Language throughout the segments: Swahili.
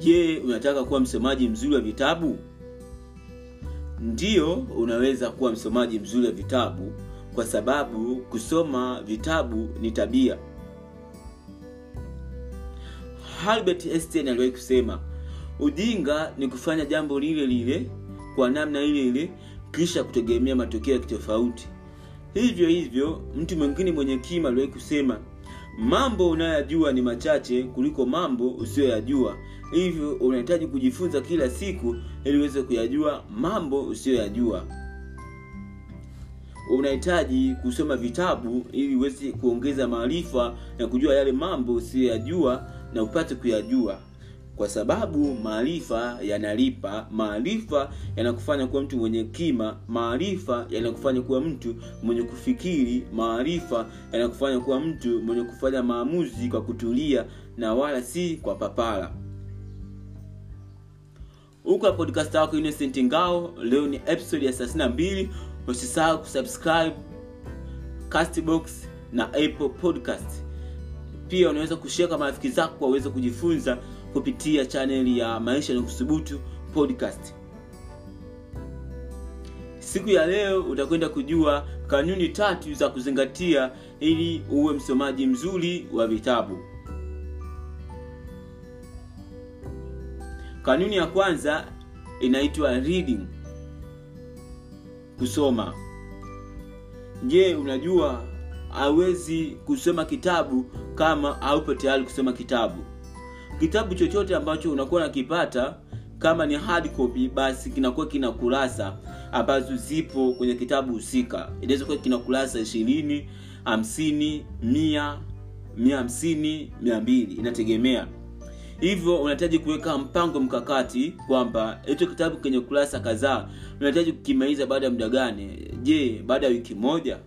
je unataka kuwa msomaji mzuri wa vitabu? Ndiyo unaweza kuwa msomaji mzuri wa vitabu kwa sababu kusoma vitabu ni tabia. Albert einstein aliwahi kusema ujinga ni kufanya jambo lile lile kwa namna ile ile kisha kutegemea matokeo ya kitofauti. Hivyo hivyo mtu mwingine mwenye kima aliwahi kusema mambo unayoyajua ni machache kuliko mambo usiyoyajua. Hivyo unahitaji kujifunza kila siku ili uweze kuyajua mambo usiyoyajua. Unahitaji kusoma vitabu ili uweze kuongeza maarifa na kujua yale mambo usiyoyajua na upate kuyajua kwa sababu maarifa yanalipa maarifa yanakufanya kuwa mtu mwenye kima maarifa yanakufanya kuwa mtu mwenye kufikiri maarifa yanakufanya kuwa mtu mwenye kufanya maamuzi kwa kutulia na wala si kwa papara. Huko podcast wako innocent ngao leo ni episode ya 32 usisahau kusubscribe castbox na apple podcast. Pia unaweza kushare kwa marafiki zako waweze kujifunza kupitia chaneli ya maisha na kuthubutu podcast. Siku ya leo utakwenda kujua kanuni tatu za kuzingatia ili uwe msomaji mzuri wa vitabu. Kanuni ya kwanza inaitwa reading kusoma. Je unajua hawezi kusoma kitabu kama haupo tayari kusoma kitabu kitabu chochote ambacho unakuwa nakipata kama ni hard copy basi kinakuwa kina kurasa ambazo zipo kwenye kitabu husika. Inaweza kuwa kina kurasa ishirini hamsini mia mia hamsini mia mbili. Inategemea. Hivyo unahitaji kuweka mpango mkakati kwamba hicho kitabu kenye kurasa kadhaa unahitaji kukimaliza baada ya muda gani? Je baada ya wiki moja?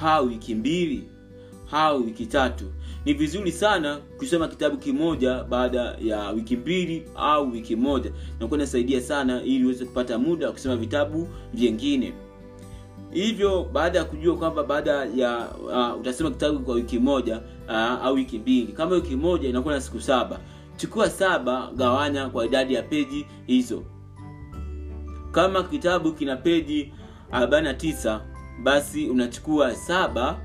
Ha wiki mbili? Ha wiki tatu ni vizuri sana kusoma kitabu kimoja baada ya wiki mbili au wiki moja. Nakuwa inasaidia sana ili uweze kupata muda wa kusoma vitabu vyengine. Hivyo baada ya kujua kwamba baada ya uh, utasoma kitabu kwa wiki moja uh, au wiki mbili. Kama wiki moja inakuwa na siku saba. Chukua saba gawanya kwa idadi ya peji hizo. Kama kitabu kina peji 49 basi unachukua saba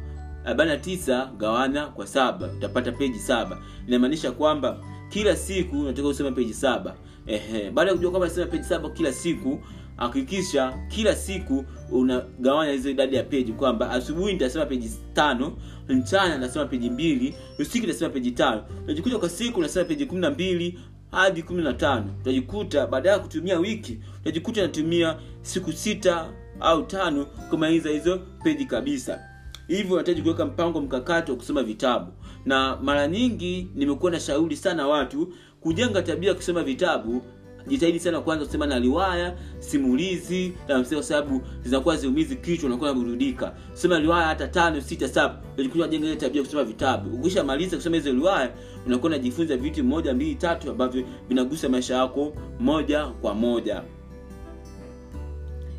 49 gawana kwa saba. Utapata peji saba. Inamaanisha kwamba kila siku unataka usome peji saba. Ehe baada ya kujua kwamba nasema peji saba kila siku hakikisha kila siku unagawanya hizo idadi ya peji kwamba asubuhi nitasema peji tano mchana nasema peji mbili usiku nasema peji tano. Unajikuta kwa siku unasema peji kumi na mbili hadi kumi na tano. Utajikuta baada ya kutumia wiki utajikuta natumia siku sita au tano kumaliza hizo peji kabisa hivyo unahitaji kuweka mpango mkakati wa kusoma vitabu. Na mara nyingi nimekuwa na shauri sana watu kujenga tabia ya kusoma vitabu. Jitahidi sana kwanza kusema na riwaya simulizi kwa sababu zinakuwa ziumizi kichwa unakuwa naburudika sema riwaya hata tano sita saba jenga ile tabia kusoma vitabu. Ukishamaliza kusoma hizo riwaya unakuwa unajifunza vitu moja mbili tatu ambavyo vinagusa maisha yako moja kwa moja.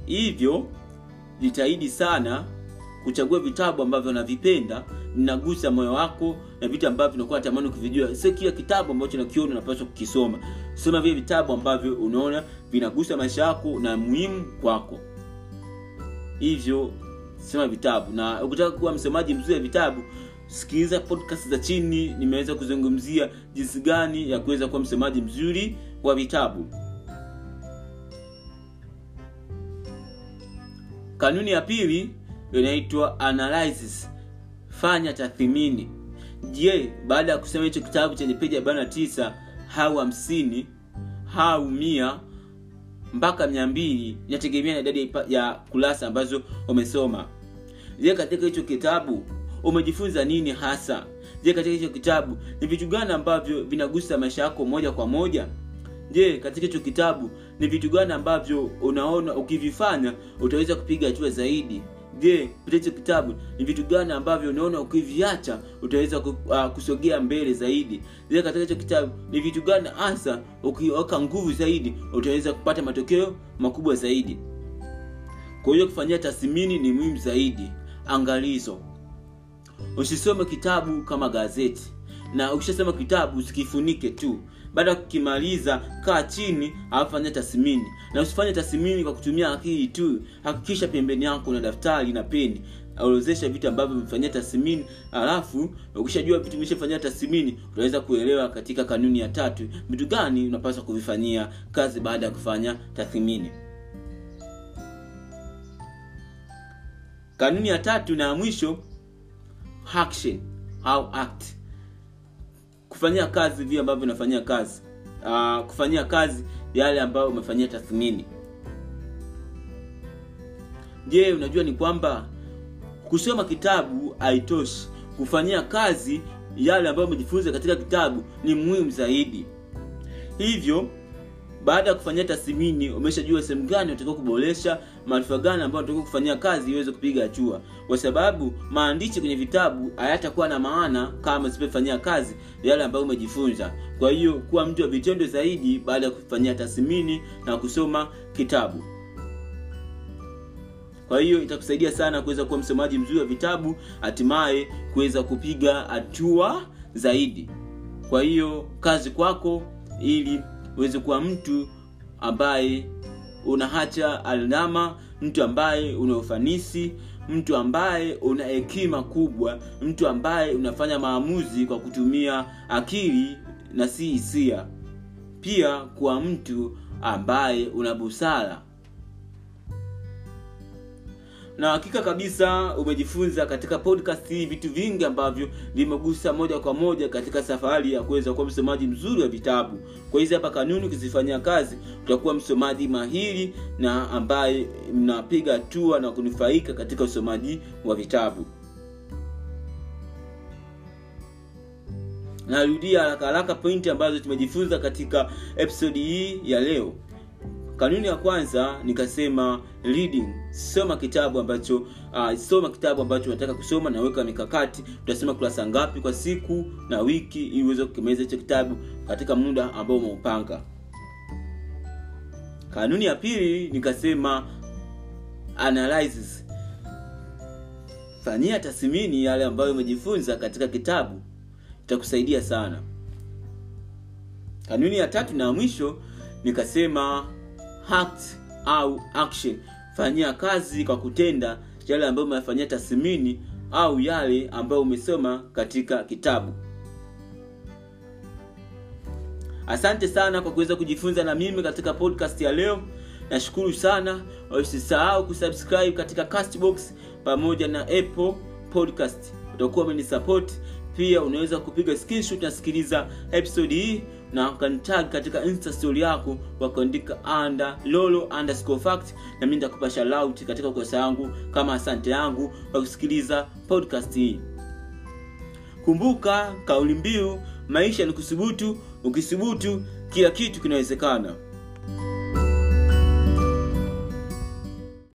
Hivyo jitahidi sana kuchagua vitabu ambavyo navipenda vinagusa moyo wako na vitu ambavyo unakuwa natamani kuvijua. Sio kila kitabu ambacho nakiona unapaswa kukisoma. Soma vile vitabu ambavyo unaona vinagusa maisha yako na muhimu kwako. Hivyo sema vitabu. Na ukitaka kuwa msomaji mzuri wa vitabu sikiliza podcast za chini. Nimeweza kuzungumzia jinsi gani ya kuweza kuwa msomaji mzuri wa vitabu. Kanuni ya pili inaitwa analysis. Fanya tathimini je baada ya kusema hicho kitabu chenye peji arobaini na tisa au hamsini au mia mpaka mia mbili inategemea na idadi ya kurasa ambazo umesoma. Je katika hicho kitabu umejifunza nini hasa? Je katika hicho kitabu ni vitu gani ambavyo vinagusa maisha yako moja kwa moja? Je katika hicho kitabu ni vitu gani ambavyo unaona ukivifanya utaweza kupiga hatua zaidi je kupitia hicho kitabu. Ni vitu gani ambavyo unaona ukiviacha utaweza uh, kusogea mbele zaidi? Je katika hicho kitabu ni vitu gani hasa ukiweka nguvu zaidi utaweza kupata matokeo makubwa zaidi? Kwa hiyo kufanyia tathmini ni muhimu zaidi. Angalizo. Usisome kitabu kama gazeti na ukishasema kitabu usikifunike tu. Baada ya kukimaliza kaa chini afanya tasimini na usifanye tathmini kwa kutumia akili tu. Hakikisha pembeni yako na daftari na peni. Aorozesha vitu ambavyo vimefanyia tathmini alafu ukishajua vitu vimeshafanyia tathmini utaweza kuelewa katika kanuni ya tatu vitu gani unapaswa kuvifanyia kazi baada ya kufanya tathmini. Kanuni ya tatu na ya mwisho action how act kufanyia kazi vile ambavyo unafanyia kazi. Uh, kufanyia kazi yale ambayo umefanyia tathmini. Je unajua ni kwamba kusoma kitabu haitoshi. Kufanyia kazi yale ambayo umejifunza katika kitabu ni muhimu zaidi. Hivyo baada ya kufanyia tathmini umeshajua sehemu gani unatakiwa kuboresha maarifa gani ambayo unatakiwa kufanyia kazi iweze kupiga hatua. Kwa sababu maandishi kwenye vitabu hayatakuwa na maana kama usipofanyia kazi yale ambayo umejifunza. Kwa hiyo kuwa mtu wa vitendo zaidi baada ya kufanyia tathmini na kusoma kitabu. Kwa hiyo itakusaidia sana kuweza kuwa msomaji mzuri wa vitabu hatimaye kuweza kupiga hatua zaidi. Kwa hiyo kazi kwako ili uweze kuwa mtu ambaye unahacha alama mtu ambaye una ufanisi mtu ambaye una hekima kubwa mtu ambaye unafanya maamuzi kwa kutumia akili na si hisia. Pia kuwa mtu ambaye una busara na hakika kabisa umejifunza katika podcast hii vitu vingi ambavyo vimegusa moja kwa moja katika safari ya kuweza kuwa msomaji mzuri wa vitabu. Kwa hizi hapa kanuni ukizifanyia kazi utakuwa msomaji mahiri na ambaye mnapiga hatua na kunufaika katika usomaji wa vitabu. Narudia haraka haraka pointi ambazo tumejifunza katika episodi hii ya leo kanuni ya kwanza nikasema reading. Soma kitabu ambacho uh, soma kitabu ambacho unataka kusoma na weka mikakati. Utasema kurasa ngapi kwa siku na wiki ili uweze kukimeza hicho kitabu katika muda ambao umeupanga. Kanuni ya pili nikasema analysis. Fanyia tathmini yale ambayo umejifunza katika kitabu. Itakusaidia sana. Kanuni ya tatu na mwisho nikasema act au action. Fanyia kazi kwa kutenda yale ambayo umefanyia tathmini au yale ambayo umesoma katika kitabu. Asante sana kwa kuweza kujifunza na mimi katika podcast ya leo. Nashukuru sana. Usisahau kusubscribe katika castbox pamoja na apple podcast. Utakuwa umenisapoti. Pia unaweza kupiga screenshot nasikiliza episode hii na wakanitag katika insta story yako wakuandika anda lolo underscore fact na mi nitakupa shoutout katika ukurasa yangu kama asante yangu kwa kusikiliza podcast hii. Kumbuka kauli mbiu maisha ni kusubutu ukisubutu kila kitu kinawezekana